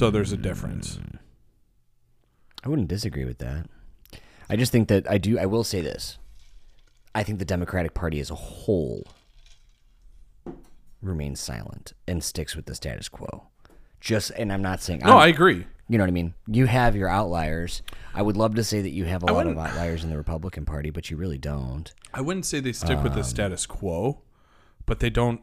So there's a difference. I wouldn't disagree with that. I just think that I do. I will say this. I think the Democratic Party as a whole remains silent and sticks with the status quo. Just, and I'm not saying. No, I'm- I agree. You know what I mean? You have your outliers. I would love to say that you have a lot of outliers in the Republican Party, but you really don't. I wouldn't say they stick with the um, status quo, but they don't.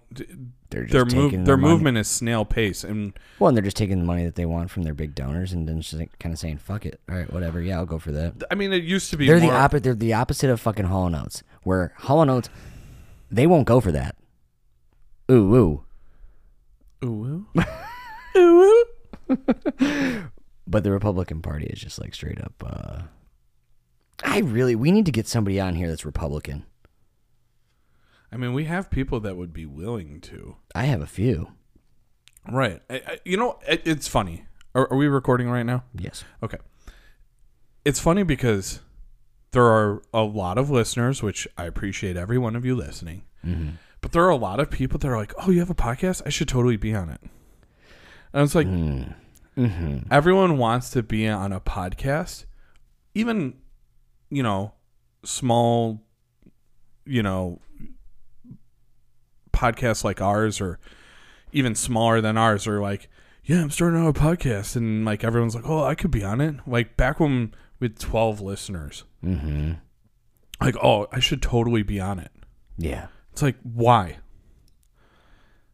They're just their move, their money. movement is snail pace, and Well, and they're just taking the money that they want from their big donors and then just like, kind of saying, "Fuck it, all right, whatever. Yeah, I'll go for that." I mean, it used to be. They're the opposite. They're the opposite of fucking Hall & Oates, where Hall & Oates, they won't go for that. Ooh, ooh. Ooh, ooh. Ooh, ooh. But the Republican Party is just like straight up. uh I really, we need to get somebody on here that's Republican. I mean, we have people that would be willing to. I have a few. Right. I, I, you know, it, it's funny. Are, are we recording right now? Yes. Okay. It's funny because there are a lot of listeners, which I appreciate every one of you listening. Mm-hmm. But there are a lot of people that are like, "Oh, you have a podcast? I should totally be on it." And it's like, Mm-hmm. everyone wants to be on a podcast, even you know, small, you know, podcasts like ours or even smaller than ours are like, yeah, I'm starting out a podcast, and like everyone's like, oh, I could be on it. Like back when we had 12 listeners, Mm-hmm. like, oh, I should totally be on it. Yeah. It's like why?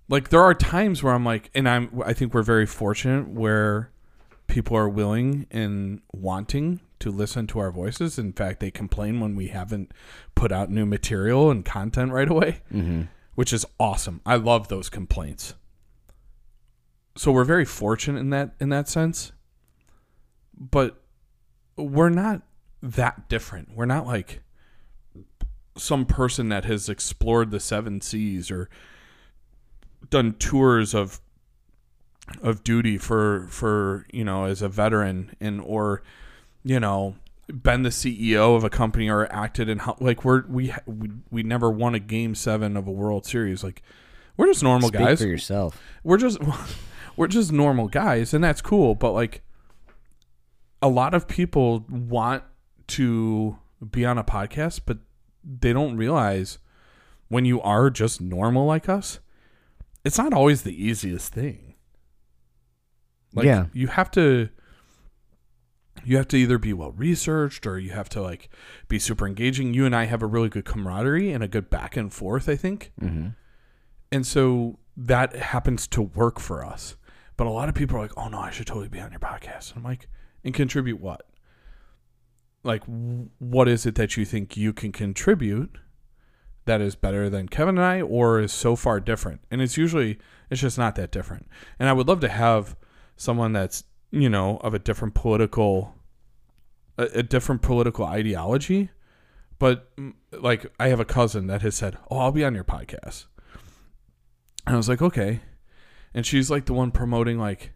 Like there are times where I'm like, and I'm I think we're very fortunate where people are willing and wanting to listen to our voices. In fact, they complain when we haven't put out new material and content right away, Mm-hmm. Which is awesome. I love those complaints. So we're very fortunate in that in that sense. But we're not that different. We're not like some person that has explored the seven seas or done tours of of duty for for you know as a veteran and or you know been the CEO of a company or acted in how like we're we we, we never won a game 7 of a world series like we're just normal Speak guys for yourself. we're just we're just normal guys and that's cool but like a lot of people want to be on a podcast but they don't realize when you are just normal like us it's not always the easiest thing like Yeah. you have to you have to either be well researched or you have to like be super engaging you and i have a really good camaraderie and a good back and forth i think Mm-hmm. and so that happens to work for us. But a lot of people are like, oh no, I should totally be on your podcast. And I'm like, and contribute what? Like, w- what is it that you think you can contribute that is better than Kevin and I or is so far different? And it's usually, it's just not that different. And I would love to have someone that's, you know, of a different political, a, a different political ideology. But mm, like, I have a cousin that has said, oh, I'll be on your podcast. And I was like, okay. And she's like the one promoting like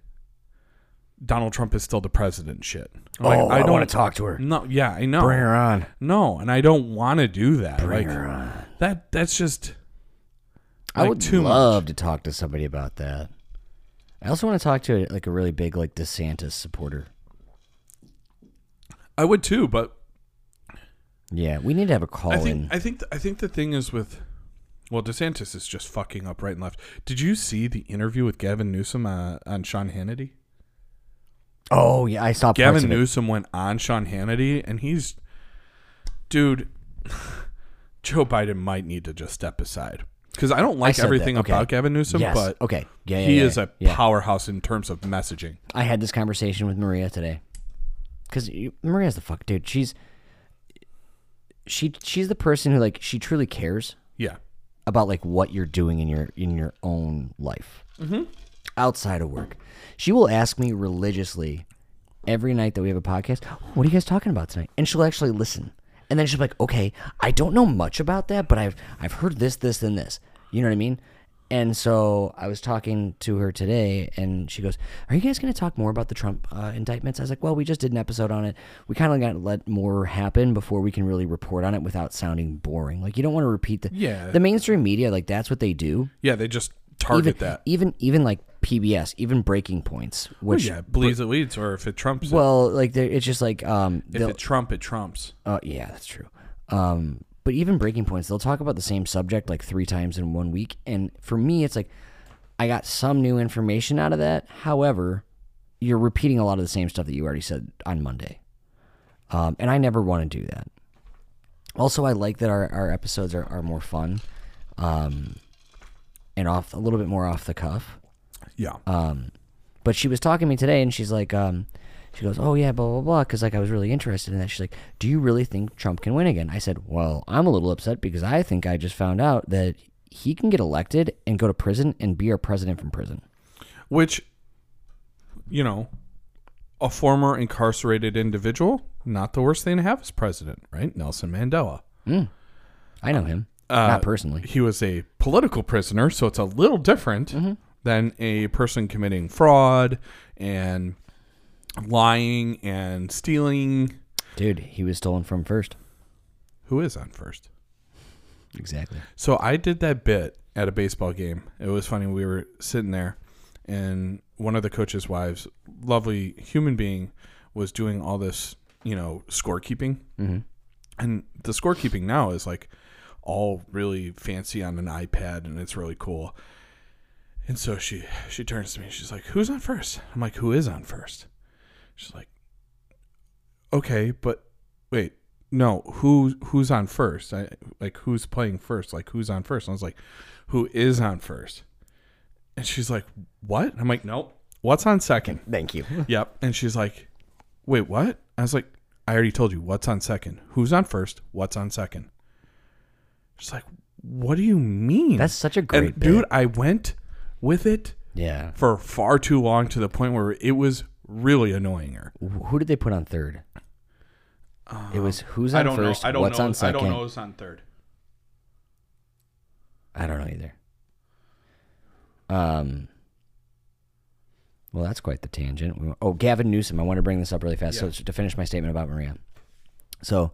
Donald Trump is still the president shit. I'm like, oh, I, don't want to talk to her. No, yeah, I know. Bring her on. No, and I don't want to do that. Bring like her on. that that's just I would too love much. to talk to somebody about that. I also want to talk to like a really big like DeSantis supporter. I would too, but Yeah, we need to have a call I think in. I think I think the thing is with well, DeSantis is just fucking up right and left. Did you see the interview with Gavin Newsom uh, on Sean Hannity? oh yeah, I saw Gavin. Newsom went on Sean Hannity, and he's, dude, Joe Biden might need to just step aside because I don't like said that, everything okay. about Gavin Newsom, Yes. but okay. Yeah, yeah, he yeah, is a yeah. powerhouse in terms of messaging. I had this conversation with Maria today. Because Maria's the fuck, dude. She's she she's the person who like she truly cares Yeah, about like what you're doing in your in your own life Mm-hmm. outside of work. She will ask me religiously every night that we have a podcast, "What are you guys talking about tonight?" And she'll actually listen. And then be like, "Okay, I don't know much about that, but I've I've heard this, this, and this." You know what I mean? And so I was talking to her today, and she goes, "Are you guys going to talk more about the Trump uh, indictments?" I was like, "Well, we just did an episode on it. We kind of got to let more happen before we can really report on it without sounding boring. Like you don't want to repeat the Yeah. the mainstream media. Like that's what they do. yeah, they just target even that. even even like PBS, even Breaking Points, Well, which yeah, believes it leads, or if it trumps, it. well, like it's just like um, if it trump, it trumps. Uh, yeah, that's true. Um, but even breaking points, they'll talk about the same subject like three times in one week, and for me, it's like I got some new information out of that. However, you're repeating a lot of the same stuff that you already said on Monday, um, and I never want to do that. Also, I like that our, our episodes are, are more fun, um, and off a little bit more off the cuff. Yeah, Um, but she was talking to me today, and she's like, um, she goes, "Oh yeah, blah blah blah," because like I was really interested in that. She's like, "Do you really think Trump can win again?" I said, "Well, I'm a little upset because I think I just found out that he can get elected and go to prison and be our president from prison." which, you know, a former incarcerated individual, not the worst thing to have as president, right? Nelson Mandela. I know him, Uh, not personally. He was a political prisoner, so it's a little different than a person committing fraud and lying and stealing. Dude, he was stolen from first. Who is on first? Exactly. So I did that bit at a baseball game. It was funny. We were sitting there, and one of the coach's wives, lovely human being, was doing all this, you know, scorekeeping. Mhm. And the scorekeeping now is like all really fancy on an iPad, and it's really cool. And so she she turns to me. and She's like, "Who's on first? I'm like, "Who is on first? She's like, "Okay, but wait, no, who who's on first? I like who's playing first? Like who's on first? And I was like, who is on first? And she's like, what? I'm like, nope. What's on second? Thank you. Yep. And she's like, wait, what? I was like, I already told you. What's on second? Who's on first? What's on second? She's like, what do you mean? That's such a great and dude. I went with it Yeah. for far too long to the point where it was really annoying her. Who did they put on third? it was who's I on don't first, know. I don't what's know. on I don't know who's on third. I don't know either. Um. Well, that's quite the tangent. We- Oh, Gavin Newsom. I want to bring this up really fast. So to finish my statement about Maria. So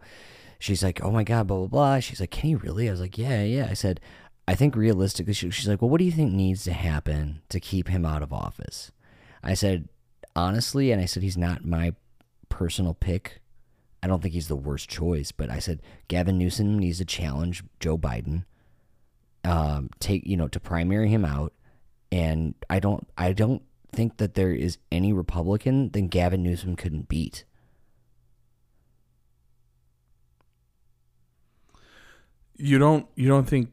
she's like, "Oh my god, blah blah blah." She's like, "Can he really?" I was like, "Yeah, yeah." I said, "I think realistically." she- She's like, "Well, what do you think needs to happen to keep him out of office?" I said, "Honestly," and I said, "He's not my personal pick. I don't think he's the worst choice." But I said, Gavin Newsom needs to challenge Joe Biden um, take you know to primary him out, and I don't I don't think that there is any Republican that Gavin Newsom couldn't beat. you don't you don't think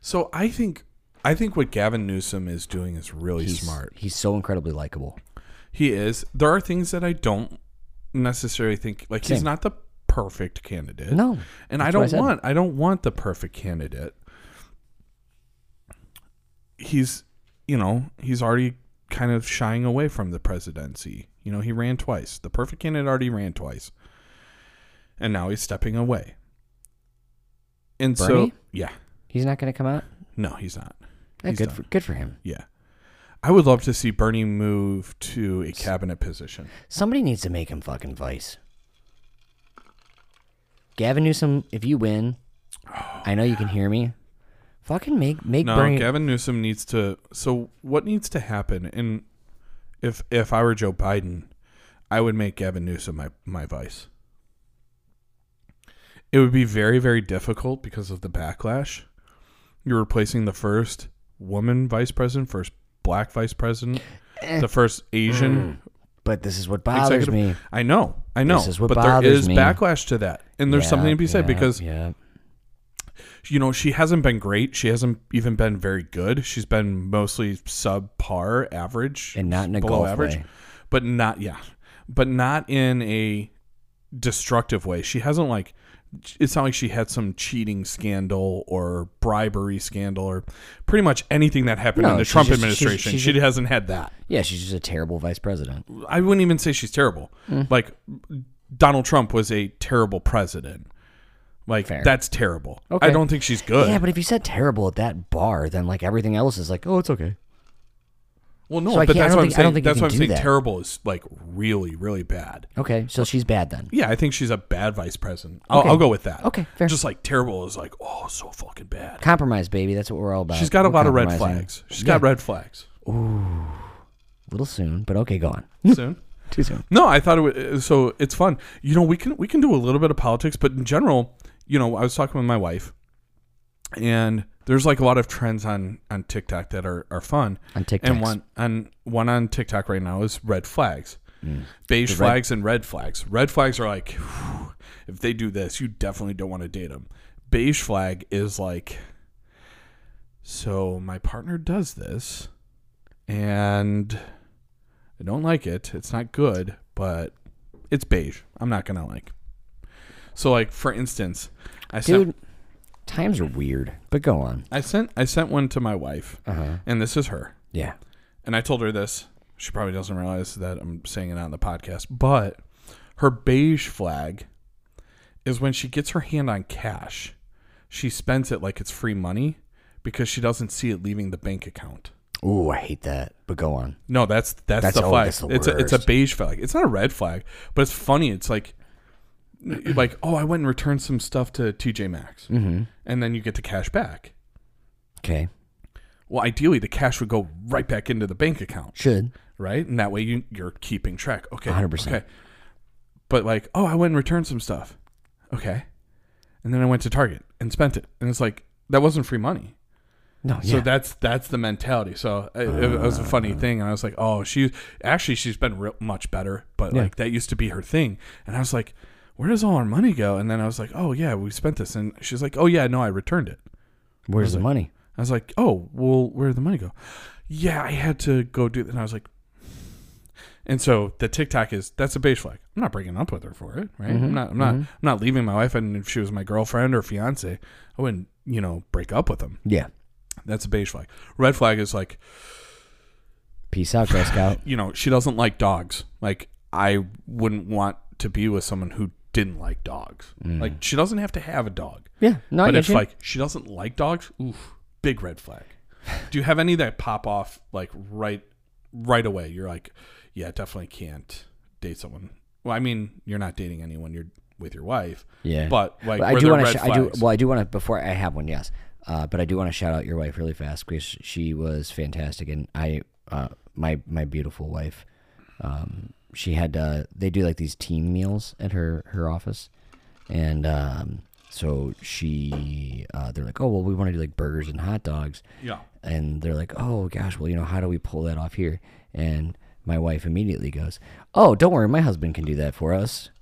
so i think i think what gavin newsom is doing is really He's smart. He's so incredibly likable. he is. There are things that i don't necessarily think like he's not the perfect candidate. No, and i I don't said. want i don't want the perfect candidate. He's you know he's already kind of shying away from the presidency. You know he ran twice. The perfect candidate already ran twice. And now he's stepping away and so yeah he's not going to come out. no he's not Yeah, He's good done. for good for him. yeah i would love to see bernie move to a cabinet position Somebody needs to make him fucking vice. Gavin Newsom, if you win, I know you can hear me. Fucking make make no Bernie. gavin newsom needs to so what needs to happen and if if i were joe biden i would make gavin newsom my my vice it would be very very difficult because of the backlash you're replacing the first woman vice president first black vice president Eh. the first asian but this is what bothers executive- me. I know, I know, This is what but there bothers is me. backlash to that, and there's something to be said yeah, because yeah. you know she hasn't been great. She hasn't even been very good. She's been mostly subpar, average, And not in a below golf average, way. but not yeah, but not in a destructive way. She hasn't like. It's not like she had some cheating scandal or bribery scandal or pretty much anything that happened No, in the she's Trump just- she's- administration. she's she a- hasn't had that. Yeah, she's just a terrible vice president. I wouldn't even say she's terrible. Mm. Like Donald Trump was a terrible president. Like Fair. that's terrible. Okay. I don't think she's good. Yeah, but if you said terrible at that bar, then like everything else is like, oh, it's okay. Well, no, So but that's what I'm think- I don't saying. think That's what I'm saying. that. Terrible is like really, really bad. Okay, so she's bad then. Yeah, I think she's a bad vice president. I'll, Okay. I'll go with that. Okay, fair. Just like terrible is like, oh, so fucking bad. Compromise, baby. That's what we're all about. She's got a We're lot of red compromising. flags. She's got red flags. Ooh. Little soon, but okay, go on. Soon. Too soon. No, I thought it was uh, so. It's fun. You know, we can we can do a little bit of politics, but in general, you know, I was talking with my wife, and there's like a lot of trends on on TikTok that are are fun. On TikTok. and one on one on TikTok right now is red flags, mm. beige flags and red flags. Red flags are like, whew, if they do this, you definitely don't want to date them. Beige flag is like, so my partner does this, and I don't like it. It's not good, but it's beige. I'm not gonna like. So like for instance, I sent Dude, times are weird, but go on. I sent I sent one to my wife, Uh-huh. and this is her. Yeah. And I told her this. She probably doesn't realize that I'm saying it on the podcast, but her beige flag is when she gets her hand on cash, she spends it like it's free money because she doesn't see it leaving the bank account. Ooh, I hate that. But go on. No, that's that's, That's- the oh, flag. that's the it's a it's a beige flag. It's not a red flag, but it's funny. It's like like oh, I went and returned some stuff to TJ Maxx, Mm-hmm. and then you get the cash back. Okay. Well, ideally, the cash would go right back into the bank account. Should. right? And that way you you're keeping track. Okay, 100%. Okay, but like, oh, I went and returned some stuff. Okay, and then I went to Target and spent it, and it's like that wasn't free money. No, yeah. So that's that's the mentality. So it, it was a funny thing, and I was like, oh, she actually she's been real, much better, but Yeah. like that used to be her thing, and I was like, where does all our money go? And then I was like, oh yeah, we spent this, and she's like, oh yeah, no, I returned it. Where's the money? I was like, oh, well, where did the money go? Yeah, I had to go do that. And I was like, and so the TikTok is that's a beige flag. I'm not breaking up with her for it, right? Mm-hmm, I'm not. I'm not. Mm-hmm. I'm not leaving my wife. And if she was my girlfriend or fiance, I wouldn't, you know, break up with them. Yeah. That's a beige flag. Red flag is like, Peace out, Girl Scout. you know, she doesn't like dogs. Like I wouldn't want to be with someone who didn't like dogs. Like she doesn't have to have a dog. Yeah. No, I but if like she doesn't like dogs, oof, big red flag. Do you have any that pop off like right right away? You're like, yeah, definitely can't date someone. Well, I mean, you're not dating anyone. You're with your wife. Yeah. But like, But I do want to. I do. Well, I do want to. Before I have one, yes. Uh, but I do want to shout out your wife really fast because she was fantastic, and I, uh, my my beautiful wife, um, she had. Uh, they do like these team meals at her her office, and um, so she, uh, they're like, oh well, we want to do like burgers and hot dogs, yeah. and they're like, oh gosh, well you know how do we pull that off here? And my wife immediately goes, oh don't worry, my husband can do that for us.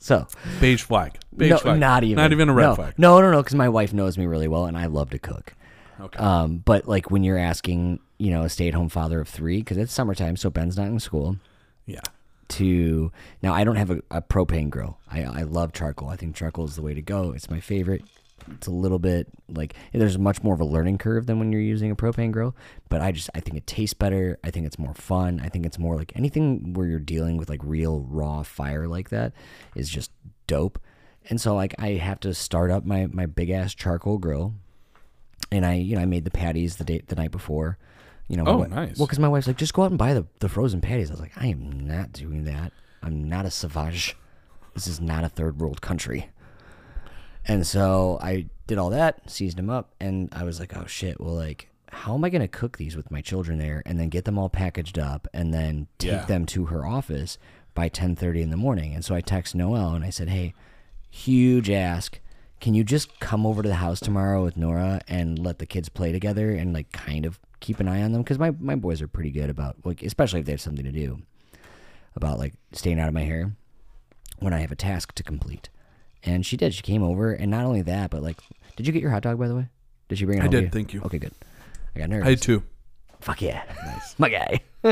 So Beige flag. Beige no, flag. not even. Not even a red no. flag. No, no, no. Because my wife knows me really well, and I love to cook. Okay. Um, but like when you're asking, you know, a stay-at-home father of three, because it's summertime, so Ben's not in school. yeah. To now, I don't have a, a propane grill. I I love charcoal. I think charcoal is the way to go. It's my favorite. It's a little bit like there's much more of a learning curve than when you're using a propane grill. But I just I think it tastes better. I think it's more fun. I think it's more like anything where you're dealing with like real raw fire like that is just dope. And so like I have to start up my my big ass charcoal grill, and I you know I made the patties the day the night before. You know, Oh, my- nice. Well, because my wife's like, just go out and buy the, the frozen patties. I was like, I am not doing that. I'm not a savage. This is not a third world country. And so I did all that, seasoned them up, and I was like, oh shit, well, like, how am I going to cook these with my children there and then get them all packaged up and then take Yeah. them to her office by 10:30 in the morning? And so I text Noel and I said, "Hey, huge ask. Can you just come over to the house tomorrow with Nora and let the kids play together and like kind of keep an eye on them cuz my my boys are pretty good about like especially if they have something to do about like staying out of my hair when I have a task to complete." And she did. She came over and not only that, but like did you get your hot dog by the way? Did she bring it I did, you? thank you. Okay, good. I got nervous. I had two. Fuck yeah. Nice. my guy.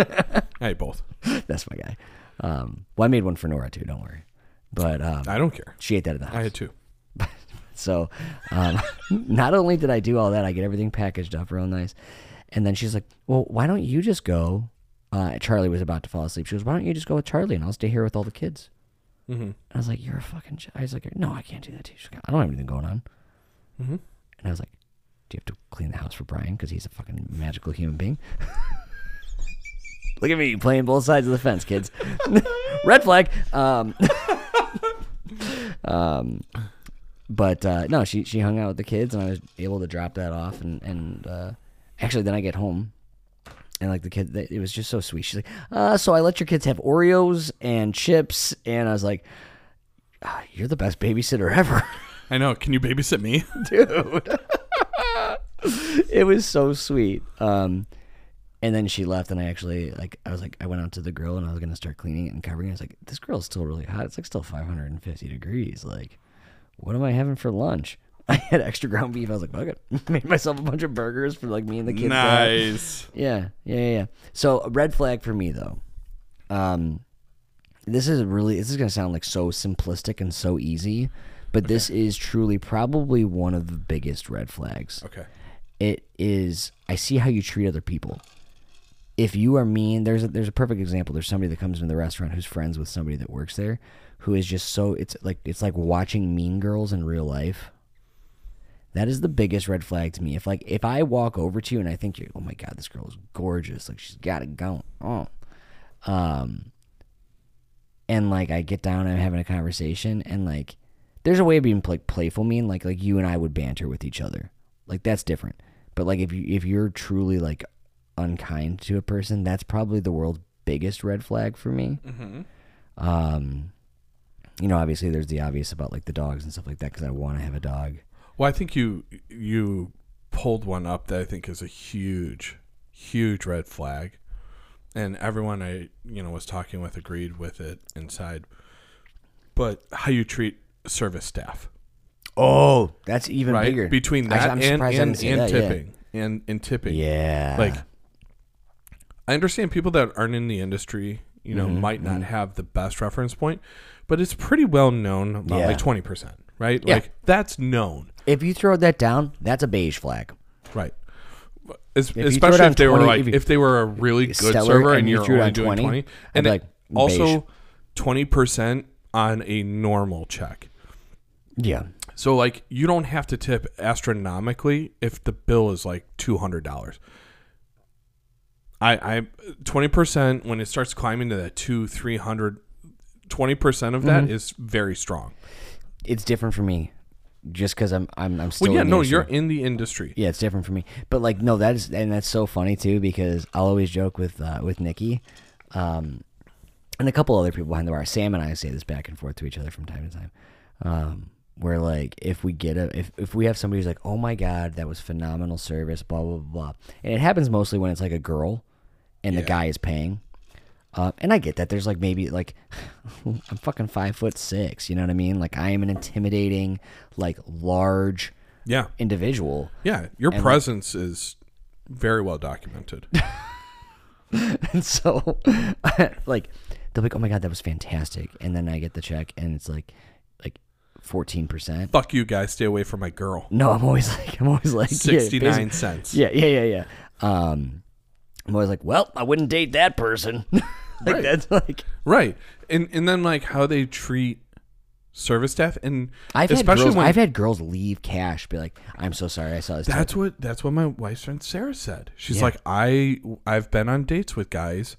I had both. That's my guy. Um, well, I made one for Nora too. Don't worry. But um, I don't care. she ate that at the house. I had two. So, um, not only did I do all that, I get everything packaged up real nice. And then she's like, "Well, why don't you just go?" Uh, Charlie was about to fall asleep. She goes, "Why don't you just go with Charlie and I'll stay here with all the kids?" Mm-hmm. I was like, "You're a fucking." Ch-. I was like, "No, I can't do that to you." She's like, I don't have anything going on. Mhm. And I was like, Do you have to clean the house for Brian because he's a fucking magical human being? Look at me playing both sides of the fence, kids. Red flag. Um, um, but uh, no, she she hung out with the kids, and I was able to drop that off. And and uh, actually, then I get home, and like the kid, they- it was just so sweet. She's like, uh, "So I let your kids have Oreos and chips," and I was like, ah, "You're the best babysitter ever." I know. Can you babysit me? dude. it was so sweet. Um, and then she left, and I actually like I was like I went out to the grill and I was gonna start cleaning it and covering it. I was like, this grill's still really hot. It's like still 550 degrees. Like, what am I having for lunch? I had extra ground beef. I was like, fuck it. Made myself a bunch of burgers for like me and the kids. nice. Yeah, yeah, yeah, yeah. So a red flag for me though. Um, this is really this is gonna sound like so simplistic and so easy, but this is truly probably one of the biggest red flags. Okay. It is I see how you treat other people. If you are mean, there's a, there's a perfect example. There's somebody that comes into the restaurant who's friends with somebody that works there, who is just so it's like it's like watching Mean Girls in real life. That is the biggest red flag to me. If like if I walk over to you and I think you're, oh my god, this girl is gorgeous, like she's got it going on, um, and like I get down and I'm having a conversation and like there's a way of being like playful mean, like like you and I would banter with each other, like that's different. But like if you if you're truly like unkind to a person, that's probably the world's biggest red flag for me. Um, you know, obviously there's the obvious about like the dogs and stuff like that because I want to have a dog. Well, I think you you pulled one up that I think is a huge, huge red flag, and everyone I you know was talking with agreed with it inside. But how you treat service staff, Oh, that's even right? bigger. Between that I'm and and, and that, yeah. tipping and and tipping, Yeah, like I understand people that aren't in the industry, you know, Mm-hmm, might not have the best reference point, but it's pretty well known about Yeah. like twenty percent, right? Yeah. Like that's known. if you throw that down, that's a beige flag. Right. You throw it especially if they were like if if, they were a really good server and and, you you're only on doing 20, 20 and like, also 20% on a normal check. Yeah, So like you don't have to tip astronomically if the bill is like $200. I I 20% when it starts climbing to that 2 300 20% of Mm-hmm. that is very strong. it's different for me, just because I'm I'm I'm still. Well, yeah, no, industry. you're in the industry. Yeah, it's different for me. But like, no, that is, and that's so funny too because I'll always joke with uh, with Nikki, um, and a couple other people behind the bar. Sam and I say this back and forth to each other from time to time. Um, where like if we get a if if we have somebody who's like, oh my god, that was phenomenal service, blah blah blah, blah. and it happens mostly when it's like a girl, and the guy is paying. Uh, and I get that. There's like maybe like I'm fucking five foot six. You know what I mean? Like I am an intimidating, like large Yeah. individual. Yeah, your And- presence is very well documented. And so, like, they'll be like, "Oh my god, that was fantastic," and then I get the check, and it's like, like, fourteen percent. Fuck you guys, stay away from my girl. No, I'm always like, I'm always like, 69 basically- cents. Yeah, yeah, yeah, yeah. Um, I'm always like, well, I wouldn't date that person. like Right. that's like, Right. And and then like how they treat service staff and I've had especially girls, when I've had girls leave cash, be like, I'm so sorry, I saw this. that's typo." what that's what my wife's friend Sarah said. She's Yeah. like I I've been on dates with guys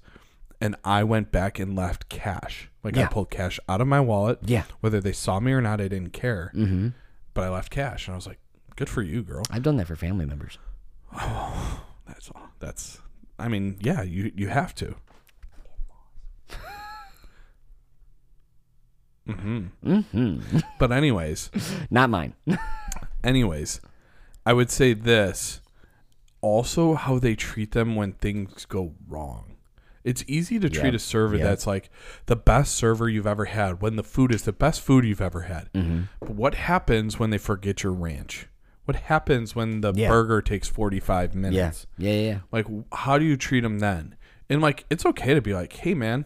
and I went back and left cash. Like I pulled cash out of my wallet. Yeah. Whether they saw me or not, I didn't care. Mm-hmm. But I left cash and I was like, Good for you, girl. I've done that for family members. Oh, that's all. That's I mean, yeah, you you have to. hmm Mm-hmm. But anyways, Not mine. anyways, I would say this. Also, how they treat them when things go wrong. It's easy to treat a server Yeah. that's like the best server you've ever had when the food is the best food you've ever had. Mm-hmm. But what happens when they forget your ranch? What happens when the Yeah. burger takes 45 yeah. minutes? yeah, yeah, yeah. Like, how do you treat them then? And like, it's okay to be like, hey, man,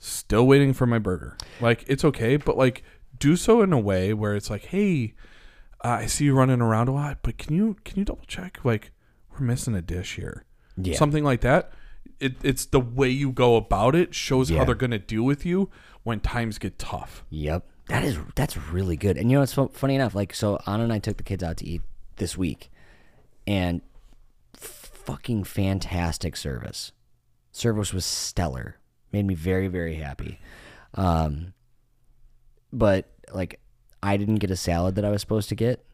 still waiting for my burger. Like, it's okay, but like, do so in a way where it's like, hey, uh, I see you running around a lot, but can you can you double check? Like, we're missing a dish here. Yeah. Something like that. It, it's the way you go about it shows Yeah. how they're gonna deal with you when times get tough. Yep. That is that's really good. And you know it's funny enough. Like so, Anna and I took the kids out to eat this week, and fucking fantastic service. Service was stellar. Made me very very happy. Um, but like I didn't get a salad that I was supposed to get,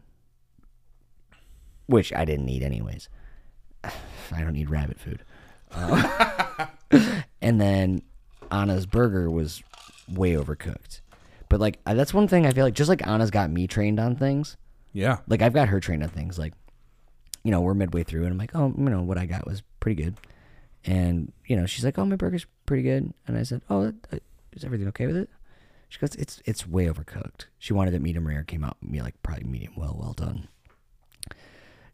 which I didn't eat anyways. I don't eat rabbit food. Uh, and then Anna's burger was way overcooked. But like that's one thing I feel like just like Anna's got me trained on things. Yeah. Like I've got her trained on things. Like, you know, we're midway through, and I'm like, oh, you know, what I got was pretty good. And you know, she's like, oh, my burger's pretty good. And I said, oh, uh, is everything okay with it? She goes, it's it's way overcooked. She wanted it medium rare, came out me like probably medium well, well done.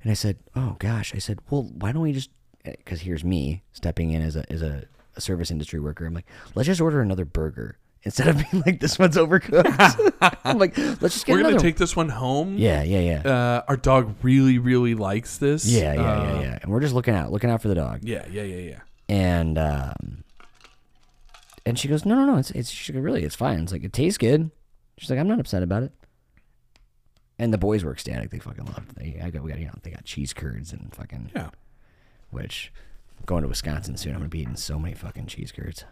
And I said, oh gosh, I said, well, why don't we just? Because here's me stepping in as a as a, a service industry worker. I'm like, let's just order another burger instead of being like this one's overcooked. I'm like, let's just get We're gonna take this one home. yeah, yeah, yeah. Uh, our dog really, really likes this. Yeah, yeah, yeah, Uh, yeah. And we're just looking out, looking out for the dog. Yeah, yeah, yeah, yeah. And um, and she goes, no, no, no. It's it's she goes, really, it's fine. It's like it tastes good. She's like, I'm not upset about it. And the boys were ecstatic. They fucking loved. It. They I got we got you know they got cheese curds and fucking Yeah. which going to Wisconsin soon. I'm gonna be eating so many fucking cheese curds.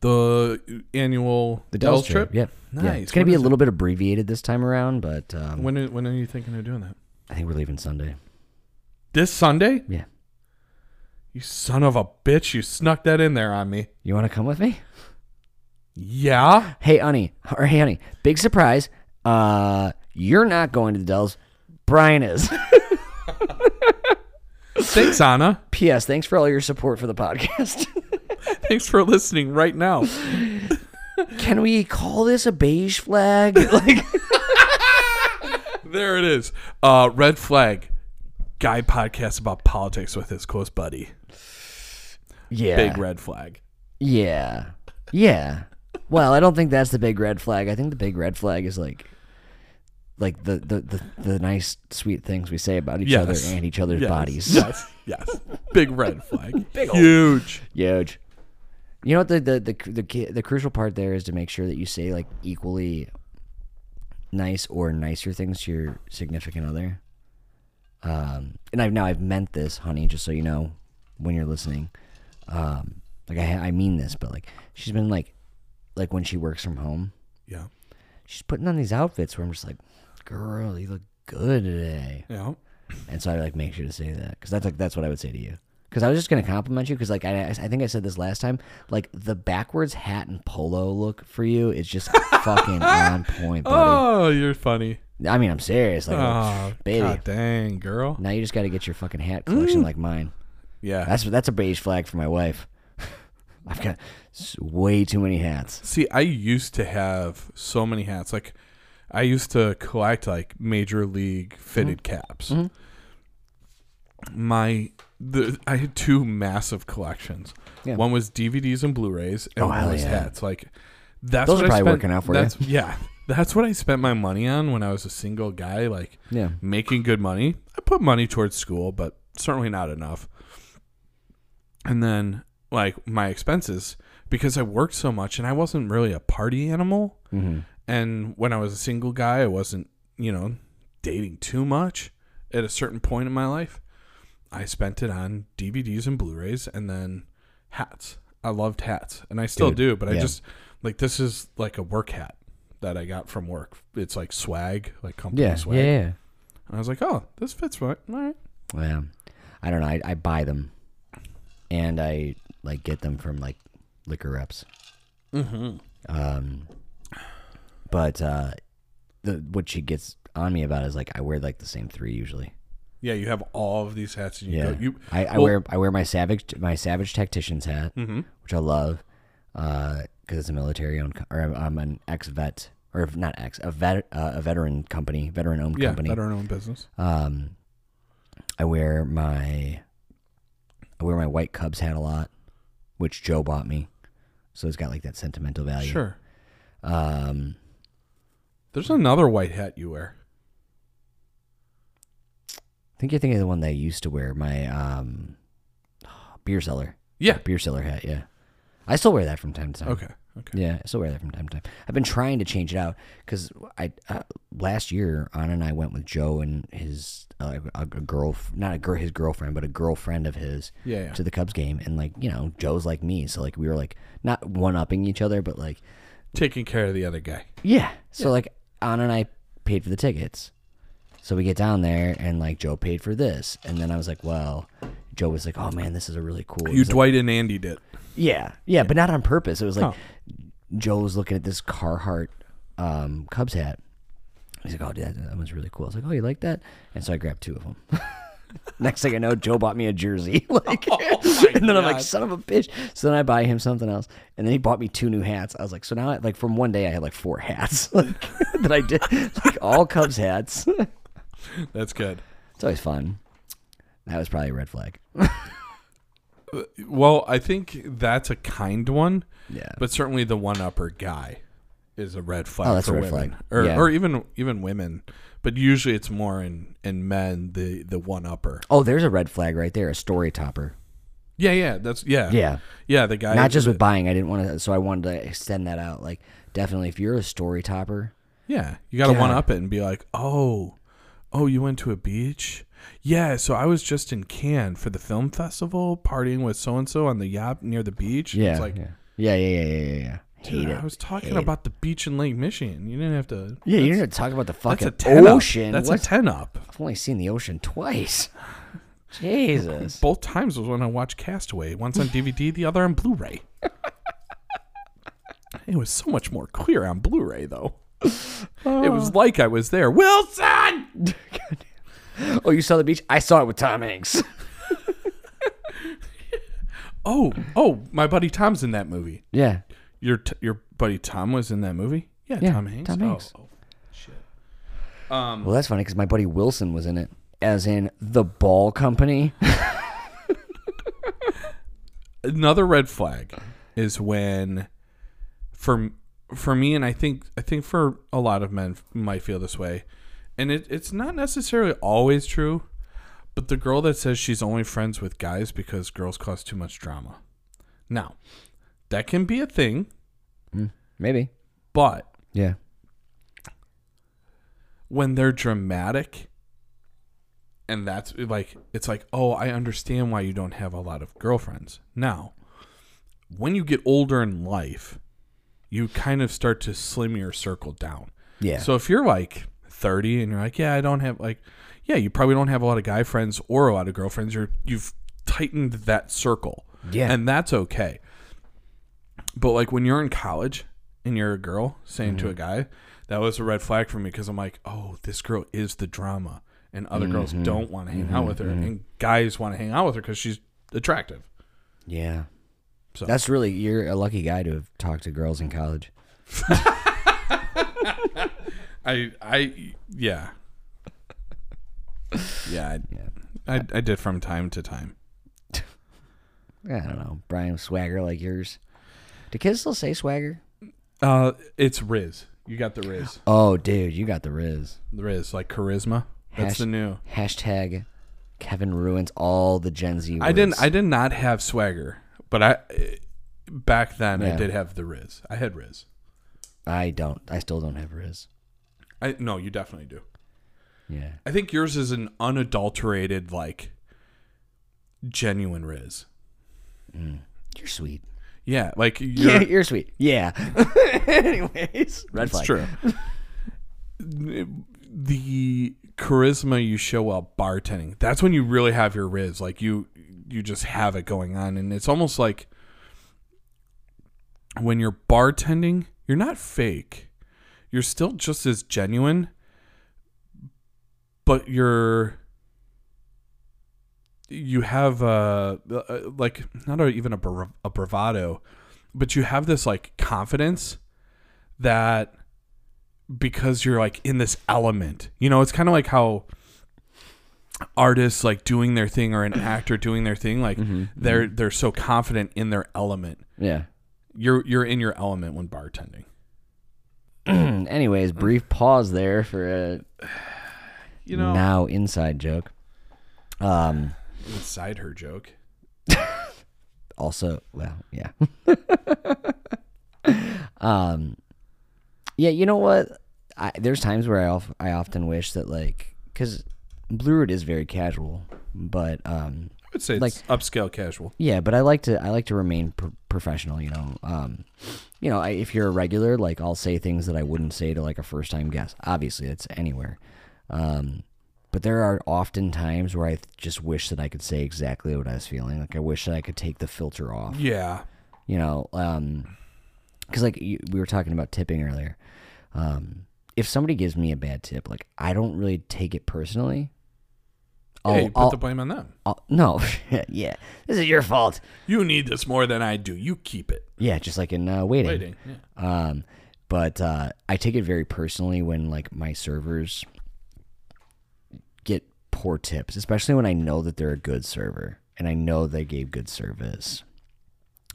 The annual The Dells trip. Yeah, Nice. it's gonna be a is it? little bit abbreviated this time around, but um, When are, when are you thinking of doing that? I think we're leaving Sunday. This Sunday? Yeah. You son of a bitch! You snuck that in there on me. You want to come with me? Yeah. Hey, honey, or hey, honey, big surprise. Uh, you're not going to the Dells. Brian is. Thanks, Anna. P.S. Thanks for all your support for the podcast. Thanks for listening right now. Can we call this a beige flag? Like, There it is. Uh, red flag. Guy podcast about politics with his close buddy. yeah, Big red flag. yeah, yeah. Well, I don't think that's the big red flag. I think the big red flag is like, like the the the, the nice, sweet things we say about each Yes. other and each other's Yes. bodies. Yes. Yes. Big red flag. Big Huge. Huge. You know what the the, the the the crucial part there is to make sure that you say like equally nice or nicer things to your significant other. Um, and I've now I've meant this, honey, just so you know when you're listening. Um, like I I mean this, but like she's been like like when she works from home, Yeah. she's putting on these outfits where I'm just like, girl, you look good today. Yeah. And so I like make sure to say that because that's like that's what I would say to you. Because I was just gonna compliment you because like I I think I said this last time. Like the backwards hat and polo look for you is just fucking on point, buddy. Oh, you're funny. I mean, I'm serious. Like, Oh, baby. God dang, girl. now you just got to get your fucking hat collection like mine. Yeah. That's that's a beige flag for my wife. I've got s- way too many hats. See, I used to have so many hats. Like, I used to collect like major league fitted caps. Mhm. My the I had two massive collections. Yeah. One was DVDs and Blu-rays, and Oh, one hell was yeah. hats. Like, that's Those what are I probably spent, working out for you. that's, Yeah, that's what I spent my money on when I was a single guy. Like Yeah. making good money. I put money towards school, but certainly not enough. And then like my expenses because I worked so much and I wasn't really a party animal. hmm And when I was a single guy, I wasn't, you know, dating too much at a certain point in my life. I spent it on DVDs and Blu-rays and then hats. I loved hats and I still Dude, do, but I just like this is like a work hat that I got from work. It's like swag, like company Yeah. swag. Yeah. Yeah. And I was like, "Oh, this fits right." All right. Yeah. I don't know. I, I buy them, and I like get them from like liquor reps. Mm-hmm. Um, but uh, the what she gets on me about is like I wear like the same three usually. Yeah, you have all of these hats, and you Yeah, go, you. I, I well- wear I wear my savage my savage tactician's hat, Mm-hmm. which I love, because it's a military owned or I'm- I'm an ex vet or not ex a vet uh, a veteran company veteran owned Yeah, company. veteran-owned business. Um, I wear my I wear my white Cubs hat a lot, which Joe bought me, so it's got like that sentimental value. Sure. Um, There's another white hat you wear. I think you're thinking of the one that I used to wear, my um, beer cellar, Yeah. beer cellar hat. Yeah, I still wear that from time to time. Okay. Okay. Yeah, I still wear that from time to time. I've been trying to change it out because I uh, last year Anna and I went with Joe and his uh, a, a girl, not a girl, his girlfriend, but a girlfriend of his Yeah, yeah. to the Cubs game, and like you know Joe's like me, so like we were like not one upping each other, but like Taking care of the other guy. yeah. So like Anna and I paid for the tickets, so we get down there and like Joe paid for this, and then I was like, well, Joe was like, oh man, this is a really cool. You He's like, Dwight and Andy did. yeah, yeah, but not on purpose. It was like Oh. Joe was looking at this Carhartt um, Cubs hat. He's like, "Oh, dude, that, that one's really cool." I was like, "Oh, you like that?" And so I grabbed two of them. Next thing I know, Joe bought me a jersey. like, and then I'm like, "Son of a bitch!" So then I buy him something else, and then he bought me two new hats. I was like, "So now, I, like, from one day, I had like four hats like, that I did, like all Cubs hats." That's good. it's always fun. That was probably a red flag. Well, I think that's a kind one, Yeah, but certainly the one upper guy is a red flag Oh, that's for a red women, flag. or Yeah. or even even women. But usually it's more in in men the the one upper. oh, there's a red flag right there. A story topper. Yeah, yeah, that's yeah, Yeah. yeah. The guy not just with buying. I didn't want to, so I wanted to extend that out. Like, definitely, if you're a story topper, Yeah, you got to one up it and be like, oh, oh, you went to a beach. Yeah, so I was just in Cannes for the film festival, partying with so and so on the yacht near the beach. yeah, it's like, yeah, yeah, yeah, yeah, yeah, yeah. dude. I was talking Hate it. about the beach in Lake Michigan. You didn't have to. Yeah, you didn't have to talk about the fucking ten ocean. Up. That's What's- a ten up. I've only seen the ocean twice. Jesus. Both times was when I watched Castaway. Once on DVD, the other on Blu-ray. it was so much more clear on Blu-ray, though. It was like I was there. Wilson. Oh, you saw the beach? I saw it with Tom Hanks. Oh, oh, my buddy Tom's in that movie. yeah. Your t- your buddy Tom was in that movie. Yeah, Yeah, Tom Hanks. Tom Oh, Hanks. Oh, shit. Um, Well, that's funny because my buddy Wilson was in it, as in the Ball Company. another red flag is when, for for me, and I think I think for a lot of men might feel this way, and it, it's not necessarily always true, but the girl that says she's only friends with guys because girls cause too much drama. Now, that can be a thing, mm, Maybe. but Yeah. when they're dramatic and that's like it's like oh i understand why you don't have a lot of girlfriends now when you get older in life you kind of start to slim your circle down Yeah. so if you're like 30 and you're like yeah i don't have like yeah you probably don't have a lot of guy friends or a lot of girlfriends you're you've tightened that circle Yeah. and that's okay but like when you're in college and you're a girl saying to a mm-hmm. guy, that was a red flag for me because I'm like, oh, this girl is the drama, and other girls mm-hmm. don't want to hang out with her, mm-hmm. and guys want to hang out with her because she's attractive. yeah. So- That's really you're a lucky guy to have talked to girls in college. I, I, yeah, yeah, I, I, I did from time to time. I don't know, Brian swagger like yours. Do kids still say swagger? Uh, it's Riz. You got the Riz, Oh, dude, you got the Riz. the Riz, like charisma. That's Hash- the new. Hashtag Kevin ruins all the Gen Z. Words. I didn't. I did not have swagger, but I back then I did have the Riz. I had Riz. I don't. I still don't have Riz. I no, you definitely do. Yeah. I think yours is an unadulterated, like genuine Riz. Mm. You're sweet. Yeah, like you're, you're sweet. Yeah. Anyways, red flag. true. the charisma you show while bartending, that's when you really have your Riz. Like you you just have it going on and it's almost like when you're bartending, you're not fake. You're still just as genuine, but you're you have uh uh, like not a, even a, a bravado, but you have this like confidence that because you're like in this element. You know, it's kind of like how artists like doing their thing or an actor doing their thing like they're they're so confident in their element. Yeah. You're you're in your element when bartending. Anyways, brief pause there for a You know, now inside joke. Um. inside her joke. Also, well, yeah. Um, yeah, you know what? I, there's times where I of, I often wish that like because Blue Root is very casual, but um, I would say it's upscale casual. yeah, but I like to I like to remain pro- professional. You know, um, you know, I, if you're a regular, like I'll say things that I wouldn't say to like a first time guest. Obviously, it's anywhere. Um, but there are often times where I just wish that I could say exactly what I was feeling. Like I wish that I could take the filter off. Yeah. You know, um, because like you, we were talking about tipping earlier. Um, if somebody gives me a bad tip, like I don't really take it personally. Yeah, you put I'll- the blame on them. I'll- no, yeah, this is your fault. You need this more than I do. You keep it. Yeah, just like in uh, waiting. Waiting. Yeah. Um, but uh, I take it very personally when like my servers get poor tips, especially when I know that they're a good server and I know they gave good service.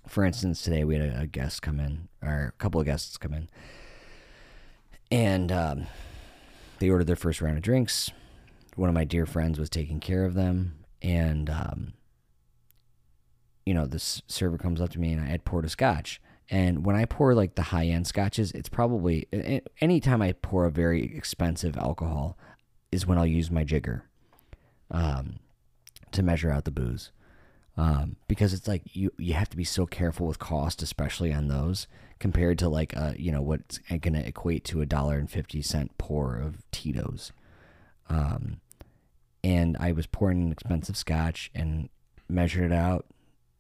For instance, today we had a, a guest come in, or a couple of guests come in, and um, they ordered their first round of drinks. One of my dear friends was taking care of them, and um, you know, this server comes up to me and I had poured a scotch. And when I pour like the high end scotches, it's probably anytime I pour a very expensive alcohol is when I'll use my jigger um, to measure out the booze. Um, because it's like you you have to be so careful with cost, especially on those, compared to like uh you know what's going to equate to a dollar and fifty cent pour of Tito's. Um, and I was pouring an expensive scotch and measured it out.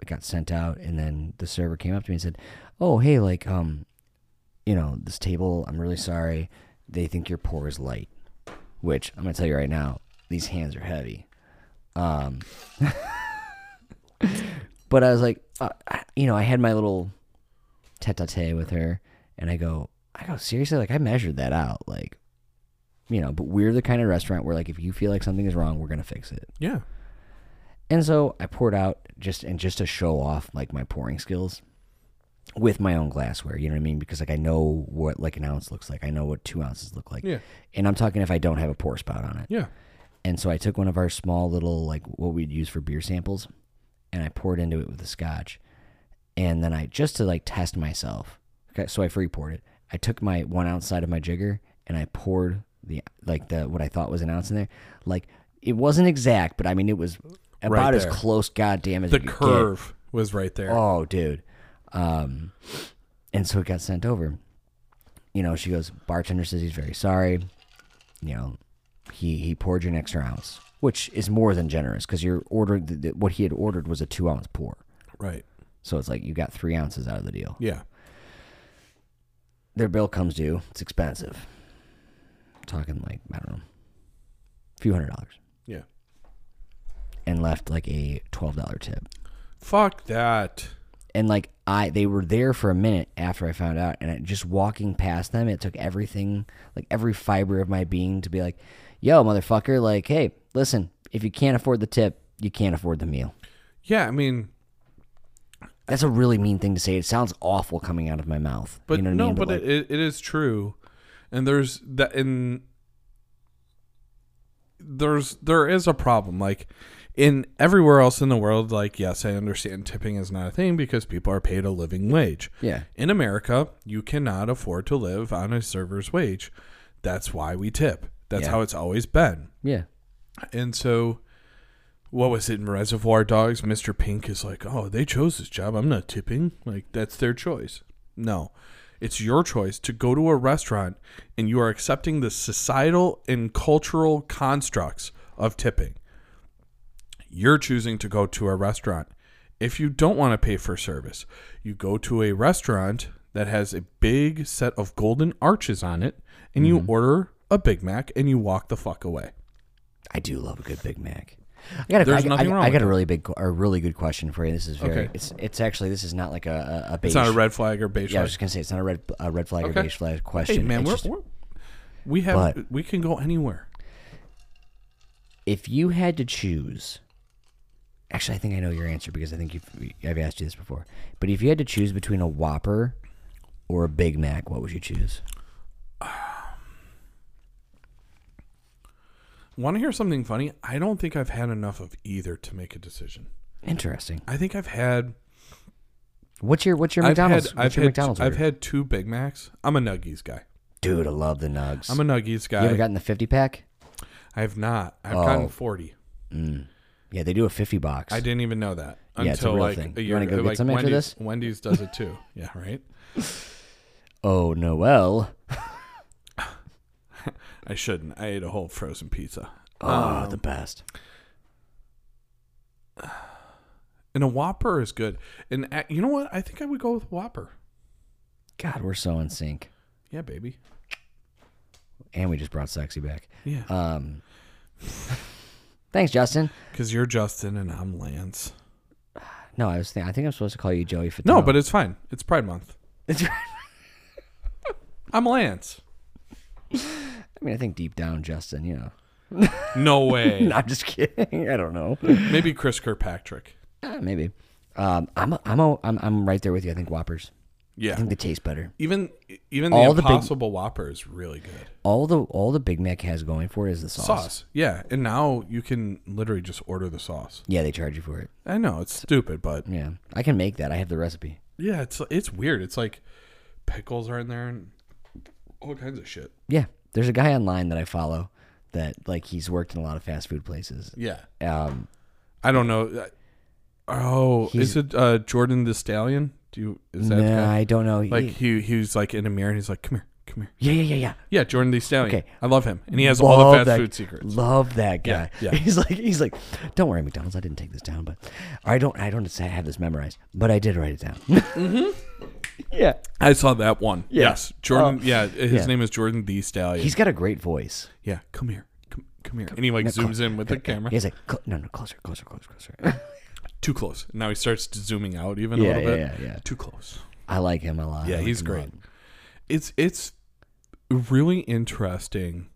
It got sent out, and then the server came up to me and said, "Oh, hey, like, um, you know, this table. I'm really sorry. They think your pour is light." Which I'm gonna tell you right now, these hands are heavy. Um, but I was like, uh, you know, I had my little tete-a-tete with her, and I go, I go seriously, like I measured that out, like, you know. But we're the kind of restaurant where, like, if you feel like something is wrong, we're gonna fix it. Yeah. And so I poured out just and just to show off like my pouring skills with my own glassware. You know what I mean? Because like I know what like an ounce looks like. I know what two ounces look like. Yeah. And I'm talking if I don't have a pour spout on it. Yeah. And so I took one of our small little like what we'd use for beer samples, and I poured into it with the scotch, and then I just to like test myself. Okay, so I free poured it. I took my one ounce side of my jigger and I poured the like the what I thought was an ounce in there. Like it wasn't exact, but I mean it was about as close, goddamn, as The you could get. curve was right there. Oh, dude. Um, and so it got sent over. You know, she goes, bartender says he's very sorry. You know, he he poured you an extra ounce, which is more than generous because your order, th- th- what he had ordered was a two ounce pour. Right. So it's like you got three ounces out of the deal. Yeah. Their bill comes due. It's expensive. talking like I don't know, a few hundred dollars, Yeah. and left like a twelve dollar tip. Fuck that. and like I they were there for a minute after I found out and I, just walking past them it took everything like every fiber of my being to be like yo motherfucker like hey listen if you can't afford the tip you can't afford the meal Yeah, I mean, that's a really mean thing to say. It sounds awful coming out of my mouth. But you know what no, I mean? But like, it, it is true, and there's that in there's there is a problem. Like in everywhere else in the world like yes i understand tipping is not a thing because people are paid a living wage. Yeah. In america you cannot afford to live on a server's wage. That's why we tip. That's Yeah. how it's always been. Yeah. And so, what was it in Reservoir Dogs? Mr. Pink is like, oh, they chose this job. I'm not tipping. Like, that's their choice. No, it's your choice to go to a restaurant and you are accepting the societal and cultural constructs of tipping. You're choosing to go to a restaurant. If you don't want to pay for service, you go to a restaurant that has a big set of golden arches on it and you mm-hmm. order a Big Mac and you walk the fuck away. I do love a good Big Mac I got a, There's I, nothing I, wrong I got a really big, a really good question for you. This is very, Okay. it's, it's actually, this is not like a, a, beige. It's not a red flag or beige Yeah, I was just gonna say it's not a red, a red flag Okay. or beige flag question. Hey man, we're, just- we're we have But- we can go anywhere. if you had to choose actually i think i know your answer because i think you've i've asked you this before but if you had to choose between a whopper or a big mac what would you choose Want to hear something funny? I don't think I've had enough of either to make a decision. interesting I think I've had What's your what's your I've McDonald's? had what's I've your had McDonald's I've had two Big Macs. I'm a Nuggies guy. Dude, I love the nugs. I'm a Nuggies guy. you ever gotten the fifty pack? I have not. I've Oh. gotten 40. Mm. Yeah, they do a fifty box. I didn't even know that Yeah, it's a until real like thing. a You year wanna go ago. get like some after Wendy's, this? Wendy's does it too. yeah, right. Oh Noel. I shouldn't. I ate a whole frozen pizza. Oh, Um, the best. And a Whopper is good. And uh, you know what? I think I would go with Whopper. God, we're so in sync. Yeah, baby. And we just brought sexy back. Yeah. Um, thanks, Justin. Because you're Justin and I'm Lance. No, I was thinking. I think I'm supposed to call you Joey Fatone. No, but it's fine. It's Pride Month. It's, I'm Lance. Mean, I think deep down, Justin. You know. No way. No, I'm just kidding. I don't know. Maybe Chris Kirkpatrick. Uh, maybe. Um, I'm a, I'm a, I'm I'm right there with you. I think Whoppers. Yeah, I think they taste better. Even even the All the big- Impossible Whopper is really good. All the all the Big Mac has going for it is the sauce. Sauce. Yeah. And now you can literally just order the sauce. Yeah, they charge you for it. I know it's stupid, but Yeah, I can make that. I have the recipe. yeah, it's it's weird. It's like pickles are in there and all kinds of shit. Yeah, there's a guy online that I follow that like he's worked in a lot of fast food places. Yeah. Um, I don't know. Oh, is it uh, Jordan the Stallion? Do you is that nah. I don't know. Like he he was like in a mirror and he's like, "Come here, come here." yeah, yeah, yeah, yeah. Yeah, Jordan the Stallion. Okay. I love him, and he has all the fast that- food secrets. Love that guy. Yeah, yeah. He's like, he's like, don't worry, McDonald's. I didn't take this down, but I don't, I don't say I have this memorized, but I did write it down. mm-hmm. Yeah, I saw that one. Yeah. Yes, Jordan. Oh. yeah, his Yeah. name is Jordan the Stallion. he's got a great voice. yeah, come here, come, come here, and he like No, zooms in with the camera. He's like, no, no, closer, closer, closer, closer. Too close. Now he starts zooming out even a Yeah, little bit. yeah, yeah, yeah. Too close. I like him a lot. Yeah, like he's great. It's it's really interesting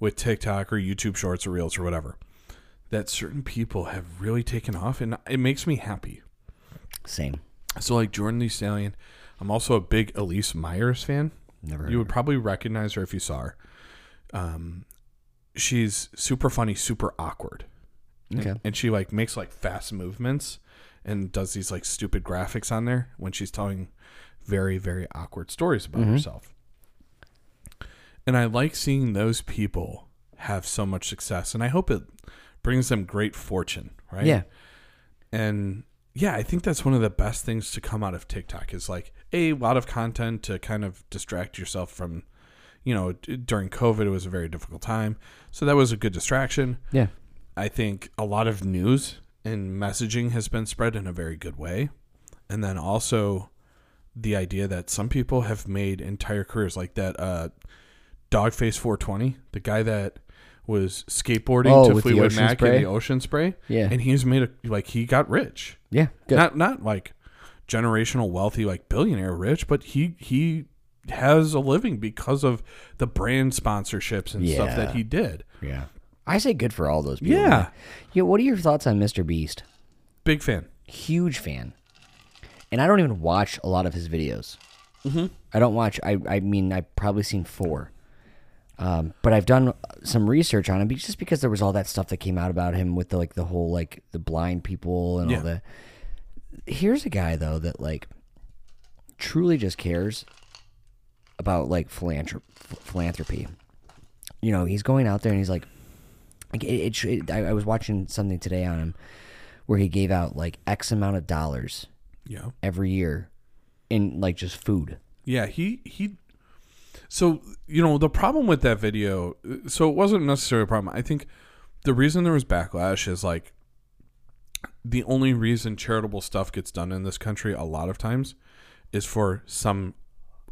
with TikTok or YouTube Shorts or Reels or whatever that certain people have really taken off, and it makes me happy. Same. So like Jordan the Stallion, I'm also a big Elyse Myers fan. Never. You would probably recognize her if you saw her. Um, she's super funny, super awkward, okay. and she like makes like fast movements and does these like stupid graphics on there when she's telling very very awkward stories about Mhm. herself. And I like seeing those people have so much success, and I hope it brings them great fortune, right? Yeah. And yeah, I think that's one of the best things to come out of TikTok is like a lot of content to kind of distract yourself from, you know, during COVID, it was a very difficult time. So that was a good distraction. Yeah. I think a lot of news and messaging has been spread in a very good way. And then also the idea that some people have made entire careers like that uh Dogface 420, the guy that was skateboarding Oh, to Fleetwood Mac spray? and the ocean spray. Yeah. And he's made a like he got rich. Yeah. Good. Not not like generational wealthy like billionaire rich, but he he has a living because of the brand sponsorships and stuff that he did. yeah. I say good for all those people. Yeah. man. Yeah. What are your thoughts on Mr. Beast? Big fan. Huge fan. And I don't even watch a lot of his videos. Mm-hmm. I don't watch. I I mean, I've probably seen four. Um, but I've done some research on him just because there was all that stuff that came out about him with the like the whole like the blind people and Yeah. all that. Here's a guy though that like truly just cares about like philanthrop- philanthropy. You know, he's going out there and he's like, like, it, it, it, I, I was watching something today on him where he gave out like X amount of dollars Yeah. every year in like just food. Yeah, he he. So you know the problem with that video. So it wasn't necessarily a problem. I think the reason there was backlash is like the only reason charitable stuff gets done in this country a lot of times is for some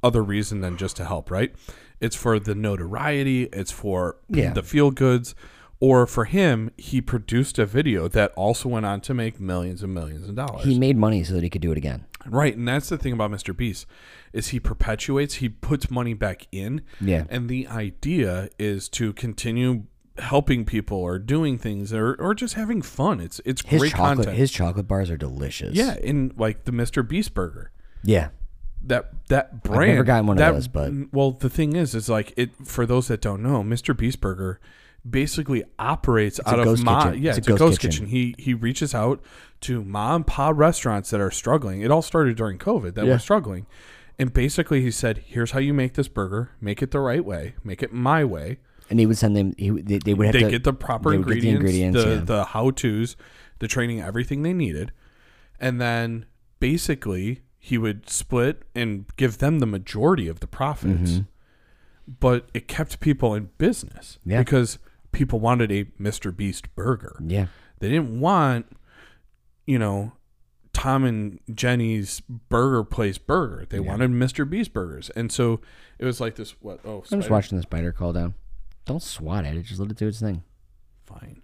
other reason than just to help. Right? It's for the notoriety. It's for Yeah. the feel goods. Or for him, he produced a video that also went on to make millions and millions of dollars. He made money so that he could do it again. Right, and that's the thing about Mr. Beast is he perpetuates, he puts money back in, Yeah. and the idea is to continue helping people or doing things or, or just having fun. It's it's His great chocolate content. his chocolate bars are delicious. yeah, in like the Mr. Beast burger. Yeah. That that brand. I've never gotten one of those, but- well, the thing is, is like it for those that don't know, Mr. Beast burger basically operates a out of ma kitchen. yeah It's it's, a ghost ghost kitchen. kitchen. he he reaches out to mom and pop restaurants that are struggling it all started during covid that Yeah. were struggling and basically he said here's how you make this burger make it the right way make it my way And he would send them. He, they, they would have they to get the proper get the ingredients, the, ingredients, yeah. the how to's, the training, everything they needed, and then basically he would split and give them the majority of the profits. But it kept people in business Mm-hmm. Yeah. because people wanted a Mr. Beast burger. Yeah. They didn't want, you know, Tom and Jenny's burger place burger. They wanted Mr. Beast burgers, and so it was like this. What? Oh, I'm just watching the spider call down. Don't swat at it. Just let it do its thing. Fine.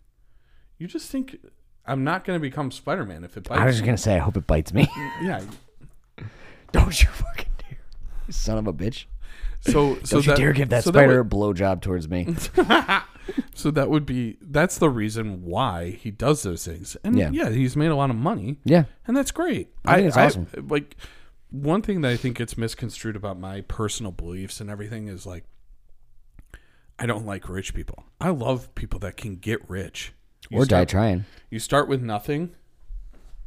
You just think I'm not going to become Spider Man if it bites I was just me. gonna say, I hope it bites me. Yeah. Don't you fucking dare, you son of a bitch! So so Don't you that, dare give that so spider would- a blowjob towards me. so that would be that's the reason why he does those things. And Yeah. yeah, he's made a lot of money, yeah, and that's great. I think it's awesome. like one thing that I think gets misconstrued about my personal beliefs and everything is like I don't like rich people. I love people that can get rich. You or die start, trying. You start with nothing.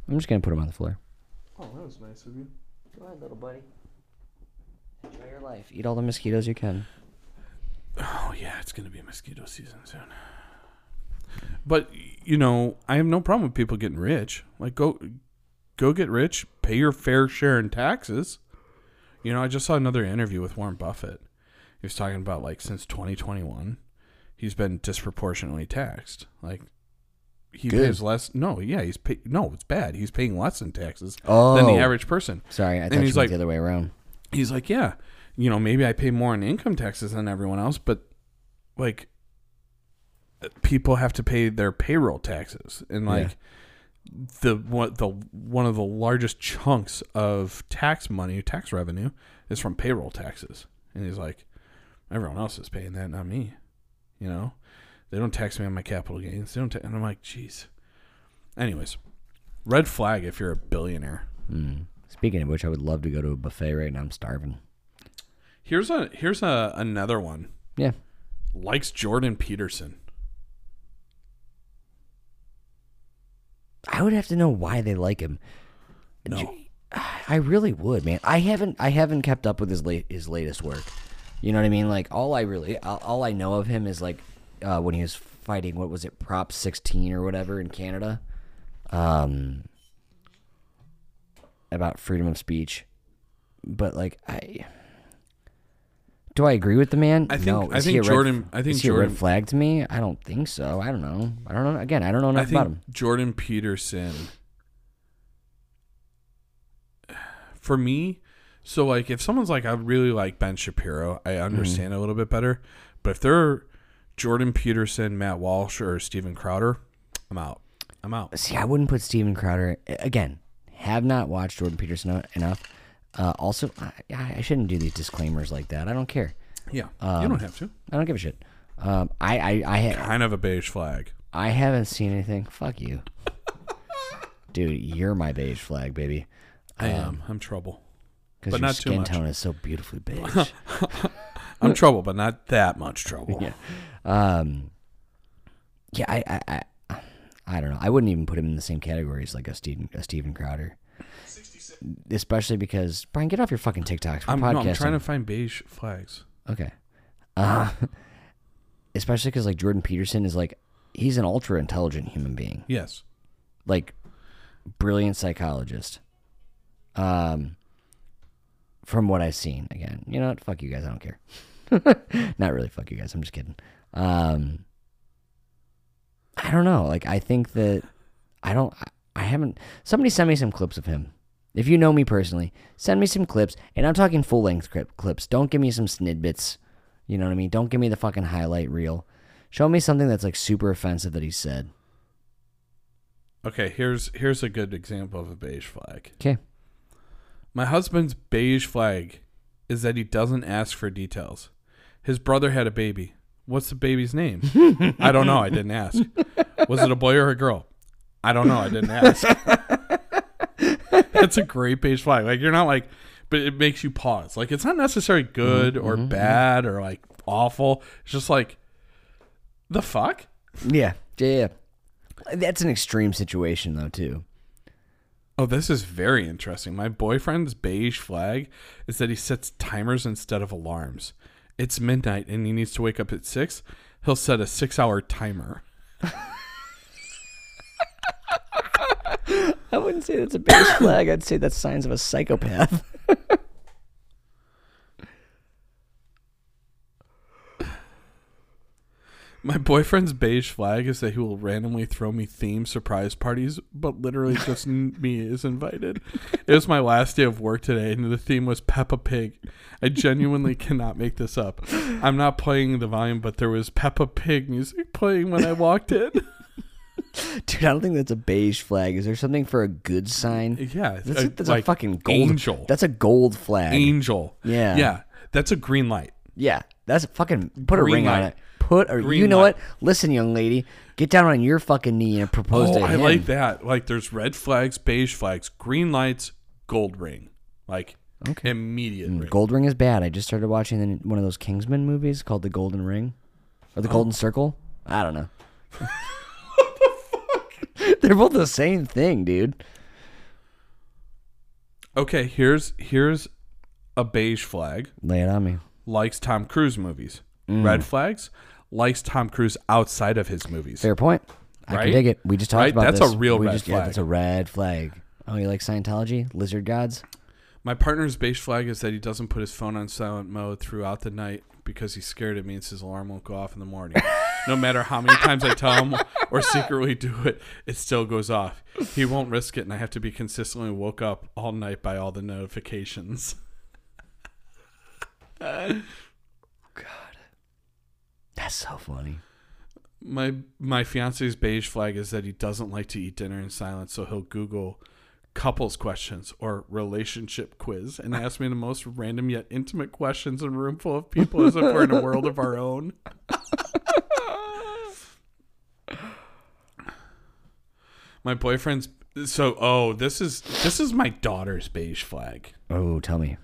I'm just gonna put him on the floor. Oh, that was nice of you. Go ahead, little buddy. Enjoy your life. Eat all the mosquitoes you can. Oh yeah, it's gonna be mosquito season soon. But you know, I have no problem with people getting rich. Like go go get rich, pay your fair share in taxes. You know, I just saw another interview with Warren Buffett. He was talking about like since 2021, he's been disproportionately taxed. Like he Good. pays less. No, yeah, he's pay, no, it's bad. He's paying less in taxes Oh, than the oh. average person. Sorry, I thought you he's like- the other way around. he's like, yeah, you know, maybe I pay more in income taxes than everyone else, but like people have to pay their payroll taxes and like the what the one of the largest chunks of tax money, tax revenue is from payroll taxes. And he's like, everyone else is paying that, not me. You know, they don't tax me on my capital gains. They don't, ta- and I'm like, jeez. Anyways, red flag if you're a billionaire. Mm. Speaking of which, I would love to go to a buffet right now. I'm starving. Here's a here's a another one. Yeah. Likes Jordan Peterson. I would have to know why they like him. No. I really would, man. I haven't I haven't kept up with his late his latest work. You know what I mean? Like all I really all, all I know of him is like uh, when he was fighting what was it Prop 16 or whatever in Canada, um, about freedom of speech. But like I. Do I agree with the man? I think- no. I Is he think a red- Jordan- I think is he a red flag to me. I don't think so. I don't know. I don't know. Again, I don't know enough I think about him. Jordan Peterson for me, so like if someone's like I really like Ben Shapiro, I Mm-hmm. understand a little bit better. But if they're Jordan Peterson, Matt Walsh, or Steven Crowder, I'm out. I'm out. See, I wouldn't put Steven Crowder again. Have not watched Jordan Peterson enough. Uh, also, I, I shouldn't do these disclaimers like that. I don't care. Yeah, Um, you don't have to. I don't give a shit. Um, I I I, ha- Kind of a beige flag. I haven't seen anything. Fuck you, dude. You're my beige flag, baby. I am. I'm trouble. Because But your not too skin much. tone is so beautifully beige. I'm trouble, but not that much trouble. yeah. Um. Yeah, I, I I I don't know. I wouldn't even put him in the same category as like a Steven a Steven Crowder. Especially because Brian, get off your fucking TikToks. I'm, no, I'm trying to find beige flags. Okay. Uh, especially because like Jordan Peterson is like he's an ultra intelligent human being, Yes. like brilliant psychologist. Um, from what I've seen, again, you know what? Fuck you guys. I don't care. Not really. Fuck you guys. I'm just kidding. Um, I don't know. Like I think that I don't. I, haven't. Somebody send me some clips of him. If you know me personally, send me some clips, and I'm talking full length clips. Don't give me some snidbits. You know what I mean? Don't give me the fucking highlight reel. Show me something that's like super offensive that he said. Okay, here's here's a good example of a beige flag. Okay. My husband's beige flag is that he doesn't ask for details. His brother had a baby. What's the baby's name? I don't know. I didn't ask. Was it a boy or a girl? I don't know. I didn't ask. That's a great beige flag. Like you're not like, but it makes you pause. Like it's not necessarily good or mm-hmm. bad or like awful. It's just like The fuck? Yeah, yeah, yeah. That's an extreme situation though too. Oh, this is very interesting. My boyfriend's beige flag is that he sets timers instead of alarms. It's midnight and he needs to wake up at six. He'll set a six-hour timer. I wouldn't say that's a beige flag. I'd say that's signs of a psychopath. My boyfriend's beige flag is that he will randomly throw me theme surprise parties, but literally just me is invited. It was my last day of work today, and the theme was Peppa Pig. I genuinely cannot make this up. I'm not playing the volume, but there was Peppa Pig music playing when I walked in. Dude, I don't think that's a beige flag. Is there something for a good sign? Yeah, That's, a, that's like a fucking gold. angel. That's a gold flag. angel. Yeah. yeah, that's a green light. Yeah, that's a fucking put a Green ring on light. it. Put a Green you know light. what? Listen, young lady, get down on your fucking knee and propose Oh, to I him. like that. Like, there's red flags, beige flags, green lights, gold ring. Like, Okay. immediate mm, ring. Gold Ring is bad. I just started watching the, one of those Kingsman movies called The Golden Ring or The Oh. Golden Circle. I don't know. what the fuck? They're both the same thing, dude. Okay, here's here's a beige flag. Lay it on me. Likes Tom Cruise movies. Mm. Red flags likes Tom Cruise outside of his movies. Fair point. I Right? can dig it. We just talked Right? about That's this. a real we red just, Yeah, flag. that's a red flag. Oh, you like Scientology? Lizard gods? My partner's beige flag is that he doesn't put his phone on silent mode throughout the night because he's scared it means his alarm won't go off in the morning. no matter how many times I tell him or secretly do it, it still goes off. He won't risk it, and I have to be consistently woke up all night by all the notifications. God, that's so funny. My my fiance's beige flag is that he doesn't like to eat dinner in silence, so he'll Google couples questions or relationship quiz and ask me the most random yet intimate questions in a room full of people as if we're in a world of our own. my boyfriend's so oh this is this is my daughter's beige flag. Oh, tell me.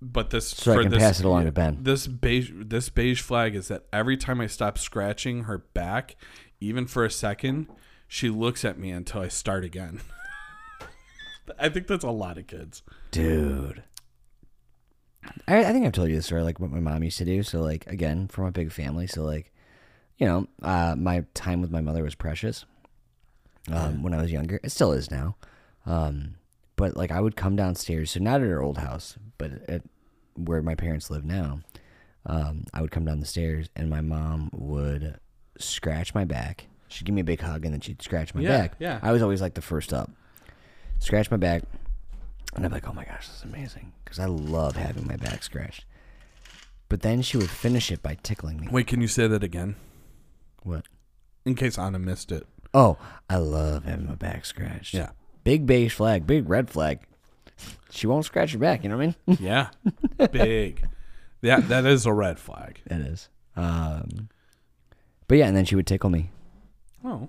But this So I can this, pass it along to Ben. This beige this beige flag is that every time I stop scratching her back, even for a second, she looks at me until I start again. I think that's a lot of kids. Dude. I, I think I've told you this story, like what my mom used to do. So, like, again, from a big family. So, like, you know, uh, my time with my mother was precious um, when I was younger. It still is now. Um, but, like, I would come downstairs. So, not at our old house, but at where my parents live now. Um, I would come down the stairs and my mom would scratch my back. She'd give me a big hug and then she'd scratch my Yeah, back. yeah. I was always like the first up. Scratch my back. And I'm like, oh my gosh, this is amazing. Because I love having my back scratched. But then she would finish it by tickling me. Wait, can you say that again? What? In case Anna missed it. Oh, I love having my back scratched. Yeah. Big beige flag, big red flag. She won't scratch your back, you know what I mean? Yeah. Big. Yeah, that is a red flag. That is. Um, but yeah, and then she would tickle me. Oh.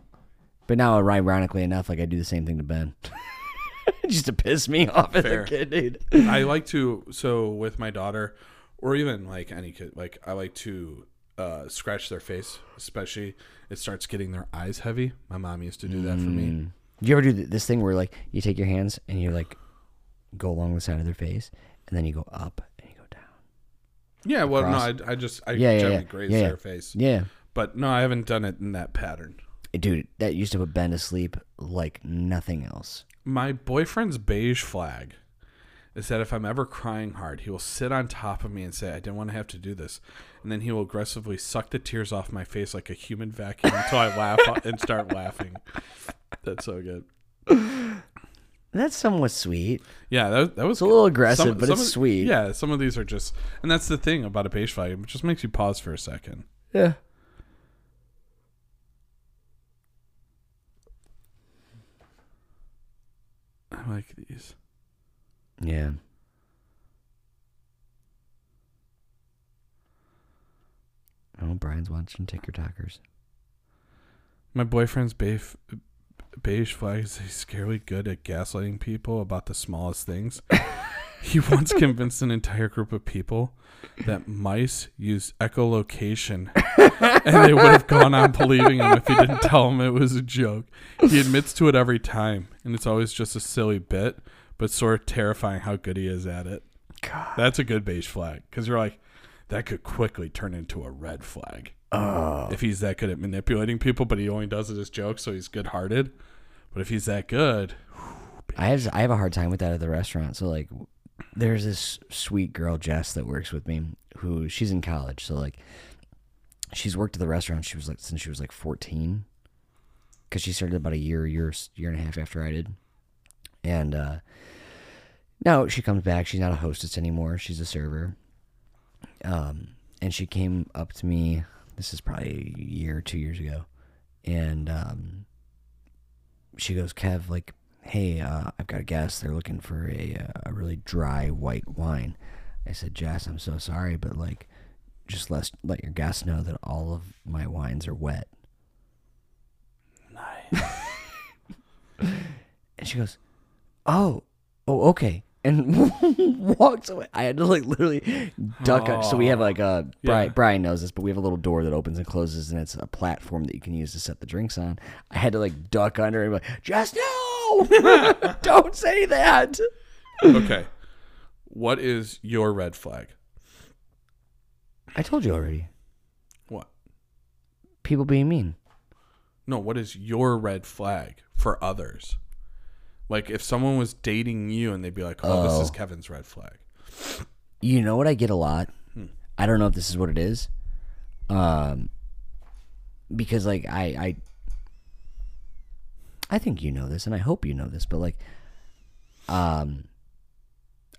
But now, ironically enough, like I do the same thing to Ben. Just to piss me off as Fair. a kid, dude. I like to so with my daughter, or even like any kid, like I like to uh, scratch their face, especially it starts getting their eyes heavy. My mom used to do that for me. Do you ever do this thing where like you take your hands and you like go along the side of their face, and then you go up and you go down? Yeah, well, no, I, I just I Yeah, yeah, yeah. graze Yeah, yeah. their face, Yeah, but no, I haven't done it in that pattern. Eh, dude, that used to put Ben to sleep like nothing else. My boyfriend's beige flag is that if I'm ever crying hard, he will sit on top of me and say, "I didn't want to have to do this," and then he will aggressively suck the tears off my face like a human vacuum until I laugh and start laughing. That's so good. That's somewhat sweet. Yeah, that, that was It's a little aggressive, Some- but some it's of- sweet. Yeah, some of these are just, and that's the thing about a beige flag. It just makes you pause for a second. Yeah. I like these. Yeah. Oh, Brian's watching TikTokers. My boyfriend's beige beige flag is he's scarily good at gaslighting people about the smallest things. he once convinced an entire group of people that mice use echolocation and they would have gone on believing him if he didn't tell them it was a joke. He admits to it every time, and it's always just a silly bit, but sort of terrifying how good he is at it. God. That's a good beige flag because you're like, that could quickly turn into a red flag Oh. if he's that good at manipulating people, but he only does it as jokes, so he's good hearted. But if he's that good, I have I have a hard time with that at the restaurant. So like, there's this sweet girl Jess that works with me who she's in college. So like, she's worked at the restaurant. She was like since she was like 14, because she started about a year, year, year and a half after I did. And uh, now she comes back. She's not a hostess anymore. She's a server. Um, and she came up to me. This is probably a year, two years ago, and um, she goes, "Kev, like, hey, uh, I've got a guest. They're looking for a uh, a really dry white wine." I said, "Jess, I'm so sorry, but like, just let let your guests know that all of my wines are wet." nice. And she goes, "Oh, oh, okay." And walked away. I had to like literally duck. up. So we have like a Brian, Yeah. Brian knows this, but we have a little door that opens and closes, and it's a platform that you can use to set the drinks on. I had to like duck under and be like, "Just no, don't say that." okay. What is your red flag? I told you already. What? People being mean. No, what is your red flag for others? Like if someone was dating you and they'd be like, "Oh, this is Oh. Kevin's red flag." You know what I get a lot? Hmm. I don't know if this is what it is. Um because like I I I think you know this and I hope you know this, but like um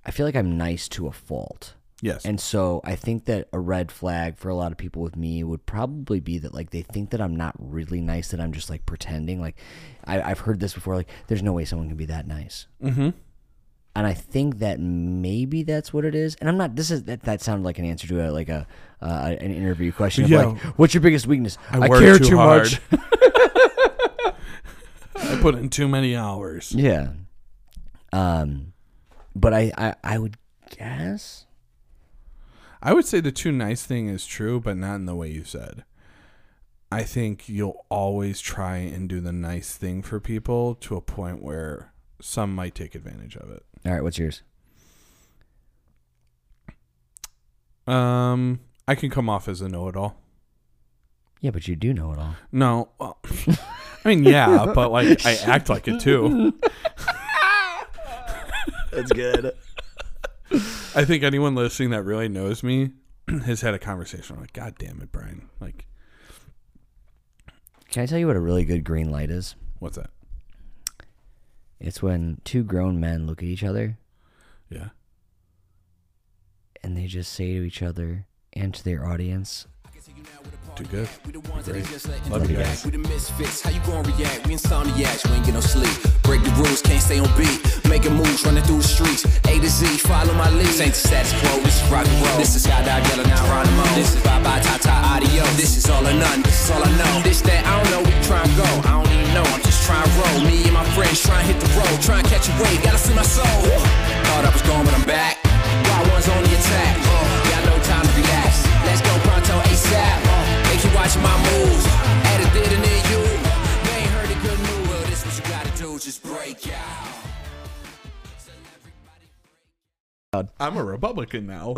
I feel like I'm nice to a fault. Yes. And so I think that a red flag for a lot of people with me would probably be that like they think that I'm not really nice, that I'm just like pretending. Like I, I've heard this before, like there's no way someone can be that nice. mm-hmm. And I think that maybe that's what it is. And I'm not. This is that. That sounded like an answer to a like a uh, an interview question. Of Yeah. like, what's your biggest weakness? I, work care too, too much. I put in too many hours. Yeah. Um, but I, I I would guess. I would say the too nice thing is true, but not in the way you said. I think you'll always try and do the nice thing for people to a point where some might take advantage of it. All right. What's yours? Um, I can come off as a know-it-all. Yeah, but you do know it all. No, well, I mean, yeah, but like I act like it too. That's good. I think anyone listening that really knows me has had a conversation like, God damn it, Brian! Like, Can I tell you what a really good green light is? what's that? It's when two grown men look at each other Yeah. and they just say to each other and to their audience, Too good. We the ones that Great. are just letting Love you guys. We the misfits. How you gonna react? We insomniacs. We ain't get no sleep. Break the rules, can't stay on beat. Making moves, running through the streets. A to Z, follow my lead. This ain't the status quo. This is rock and roll. This is Skydive Yellow, now Geronimo. This is bye bye, ta ta, audio. This is all or none. This is all I know. This that I don't know. We try and go. I don't even know. I'm just trying to roll. Me and my friends trying to hit the road. Trying to catch a wave. Gotta free my soul. Thought I was gone, but I'm back. Wild ones on the attack. Watch my moves. Add a did and then you. You ain't heard a good. Well, this what you gotta do. Just break out. I'm a Republican now.